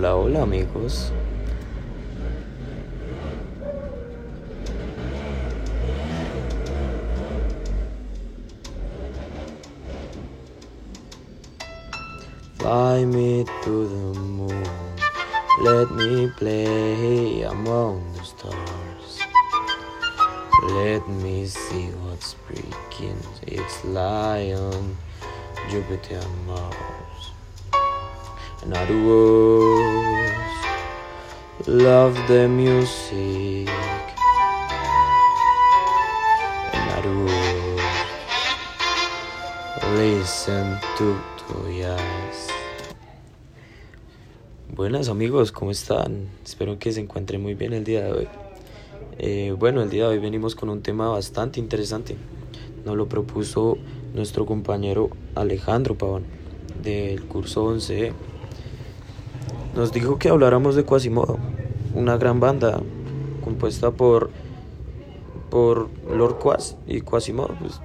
Hola, hola amigos. Fly me to the moon, let me play among the stars. Let me see what's breaking its lion, Jupiter Mars. Words, love the music. In listen to Tuyas. Buenas amigos, ¿cómo están? Espero que se encuentren muy bien el día de hoy. Eh, bueno, el día de hoy venimos con un tema bastante interesante. Nos lo propuso nuestro compañero Alejandro Pavón del curso 11. Nos dijo que habláramos de Quasimodo, una gran banda compuesta por, por Lord Quas y Quasimodo, pues,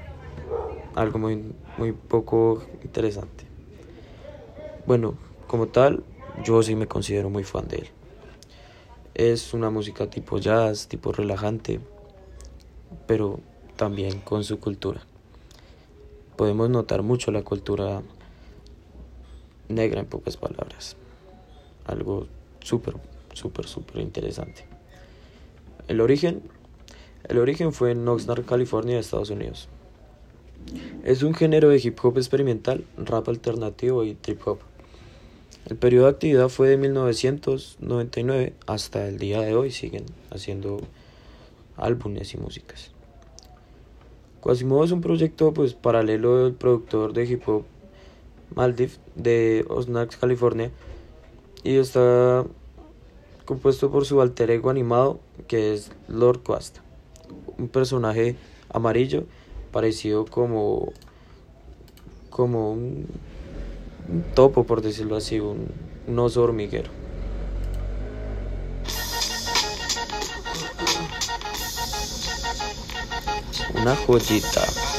algo muy, muy poco interesante. Bueno, como tal, yo sí me considero muy fan de él. Es una música tipo jazz, tipo relajante, pero también con su cultura. Podemos notar mucho la cultura negra en pocas palabras. Algo súper, súper, súper interesante. El origen, el origen fue en Oxnard, California, Estados Unidos. Es un género de hip hop experimental, rap alternativo y trip hop. El periodo de actividad fue de 1999 hasta el día de hoy. Siguen haciendo álbumes y músicas. Quasimodo es un proyecto pues, paralelo del productor de hip hop Maldiv de Osnax, California. Y está compuesto por su alter ego animado que es Lord Quast. Un personaje amarillo parecido como, como un un topo, por decirlo así, un, un oso hormiguero. Una joyita.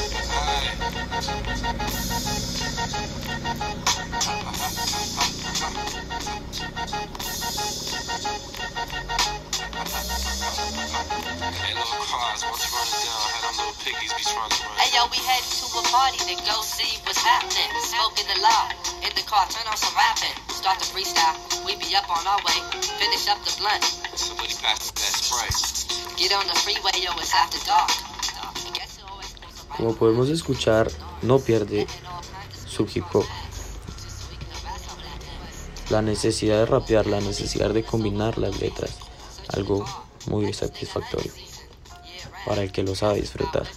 Hey yo, we head to a party to go see what's happening. Smoking the loud in the car, turn on some rapping. Start the freestyle, we be up on our way. Finish up the blunt. Somebody pass that Sprite. Get on the freeway, yo, it's after dark. Como podemos escuchar, no pierde su hip hop. La necesidad de rapear, la necesidad de combinar las letras, algo muy satisfactorio para el que lo sabe disfrutar.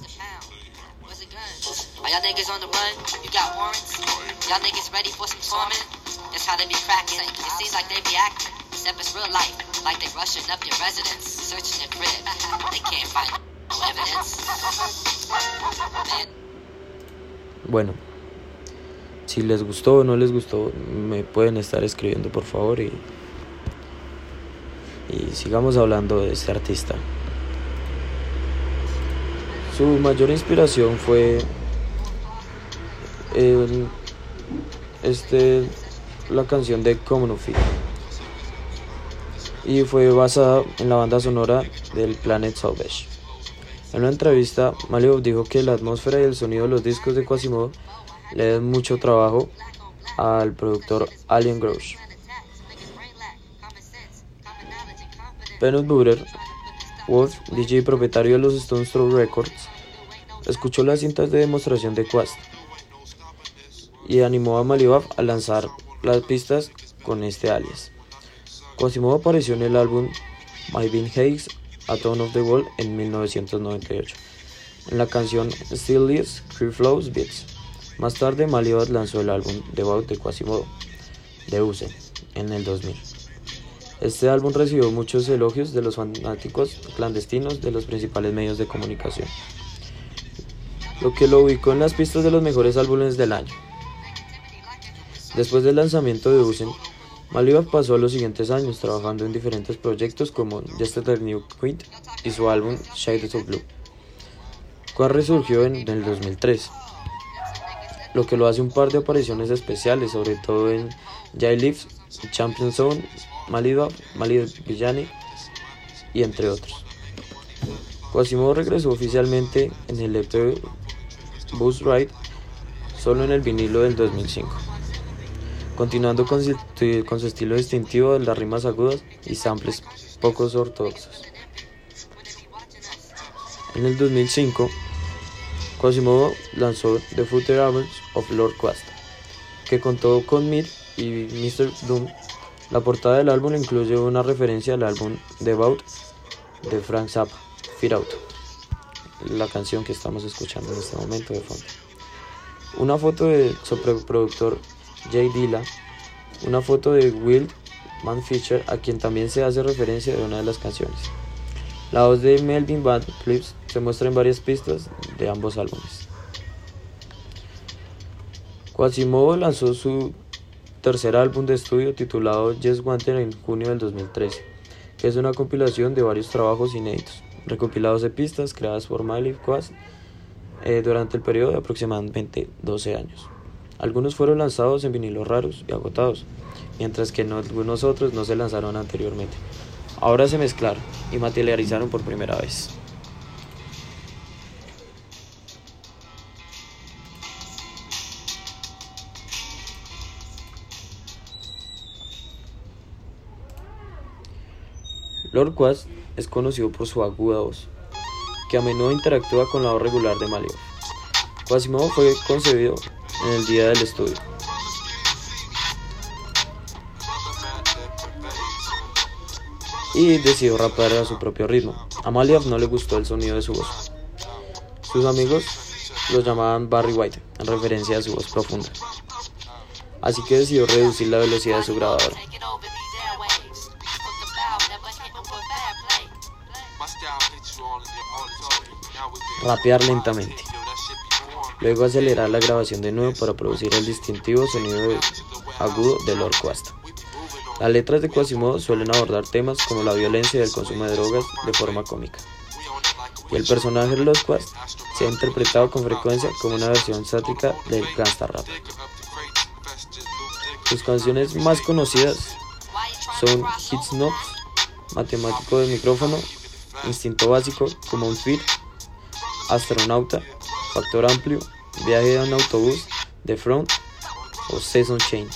Bueno, si les gustó o no les gustó, me pueden estar escribiendo por favor y, y sigamos hablando de este artista. Su mayor inspiración fue este, la canción de Common Feet y fue basada en la banda sonora del Planet Salvage. En una entrevista, Malio dijo que la atmósfera y el sonido de los discos de Quasimodo le dan mucho trabajo al productor Alien Grosh. Butter, Wolf, DJ propietario de los Stone Throw Records, escuchó las cintas de demostración de Quast y animó a Malibaf a lanzar las pistas con este alias. Quasimodo apareció en el álbum My Bean Hakes a Tone of the World en 1998, en la canción Still Lives, Flows Beats. Más tarde, Malibaf lanzó el álbum debut de Quasimodo, de Use, en el 2000. Este álbum recibió muchos elogios de los fanáticos clandestinos de los principales medios de comunicación, lo que lo ubicó en las pistas de los mejores álbumes del año. Después del lanzamiento de Usen, Malibaf pasó los siguientes años trabajando en diferentes proyectos como Yesterday New Queen y su álbum Shades of Blue, cual resurgió en el 2003, lo que lo hace un par de apariciones especiales, sobre todo en Jay Leaves y Champion Zone Malidov, Malid Villani y entre otros. Quasimodo regresó oficialmente en el EP Bus Ride solo en el vinilo del 2005, continuando con su, estilo distintivo de las rimas agudas y samples pocos ortodoxos. En el 2005, Quasimodo lanzó The Footer Albums of Lord Quast, que contó con Mir y Mr. Doom. La portada del álbum incluye una referencia al álbum Devout de Frank Zappa, Fear Out, la canción que estamos escuchando en este momento de fondo. Una foto de su productor Jay Dilla, una foto de Will Man Fisher, a quien también se hace referencia de una de las canciones. La voz de Melvin Van Clips se muestra en varias pistas de ambos álbumes. Quasimodo lanzó su tercer álbum de estudio titulado Just Wanted en junio del 2013, que es una compilación de varios trabajos inéditos, recopilados de pistas creadas por Miley Quast eh, durante el periodo de aproximadamente 12 años. Algunos fueron lanzados en vinilos raros y agotados, mientras que algunos otros no se lanzaron anteriormente. Ahora se mezclaron y materializaron por primera vez. Lord Quast es conocido por su aguda voz, que a menudo interactúa con la voz regular de Malio. Quasimodo fue concebido en el día del estudio. Y decidió rapear a su propio ritmo. A Maliaf no le gustó el sonido de su voz. Sus amigos lo llamaban Barry White, en referencia a su voz profunda. Así que decidió reducir la velocidad de su grabadora. Rapear lentamente. Luego acelerar la grabación de nuevo para producir el distintivo sonido agudo de Lord Quast. Las letras de Quasimodo suelen abordar temas como la violencia y el consumo de drogas de forma cómica. Y el personaje de Lord Quast se ha interpretado con frecuencia como una versión sátrica del gangsta rap. Sus canciones más conocidas son Hits Knobs, Matemático de micrófono, Instinto básico, como un fit, Astronauta, Factor amplio, Viaje de un autobús, The Front o Season Change.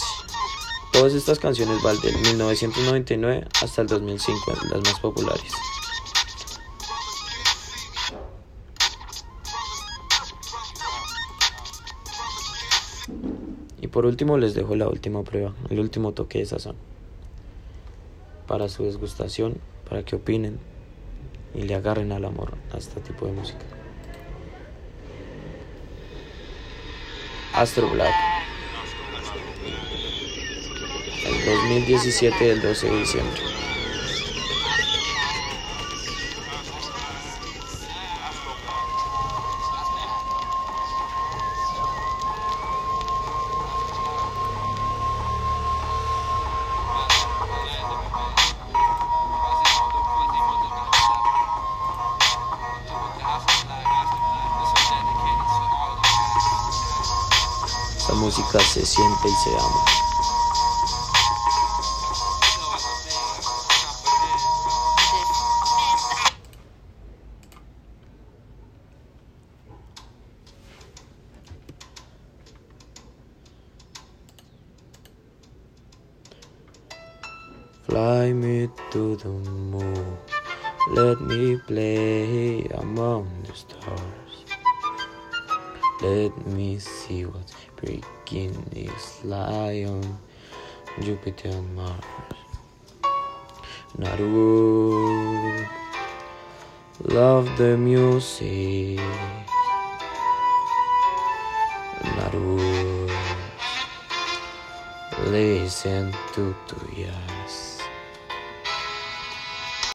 Todas estas canciones van del 1999 hasta el 2005, las más populares. Y por último les dejo la última prueba, el último toque de sazón. Para su desgustación, para que opinen y le agarren al amor a este tipo de música. Astro Black. El 2017 del 12 de diciembre. La música se siente y se ama. Fly me to the moon, let me play among the stars. Let me see what's breaking this lion, Jupiter and Mars. Not would love the music. Not would listen to to yes.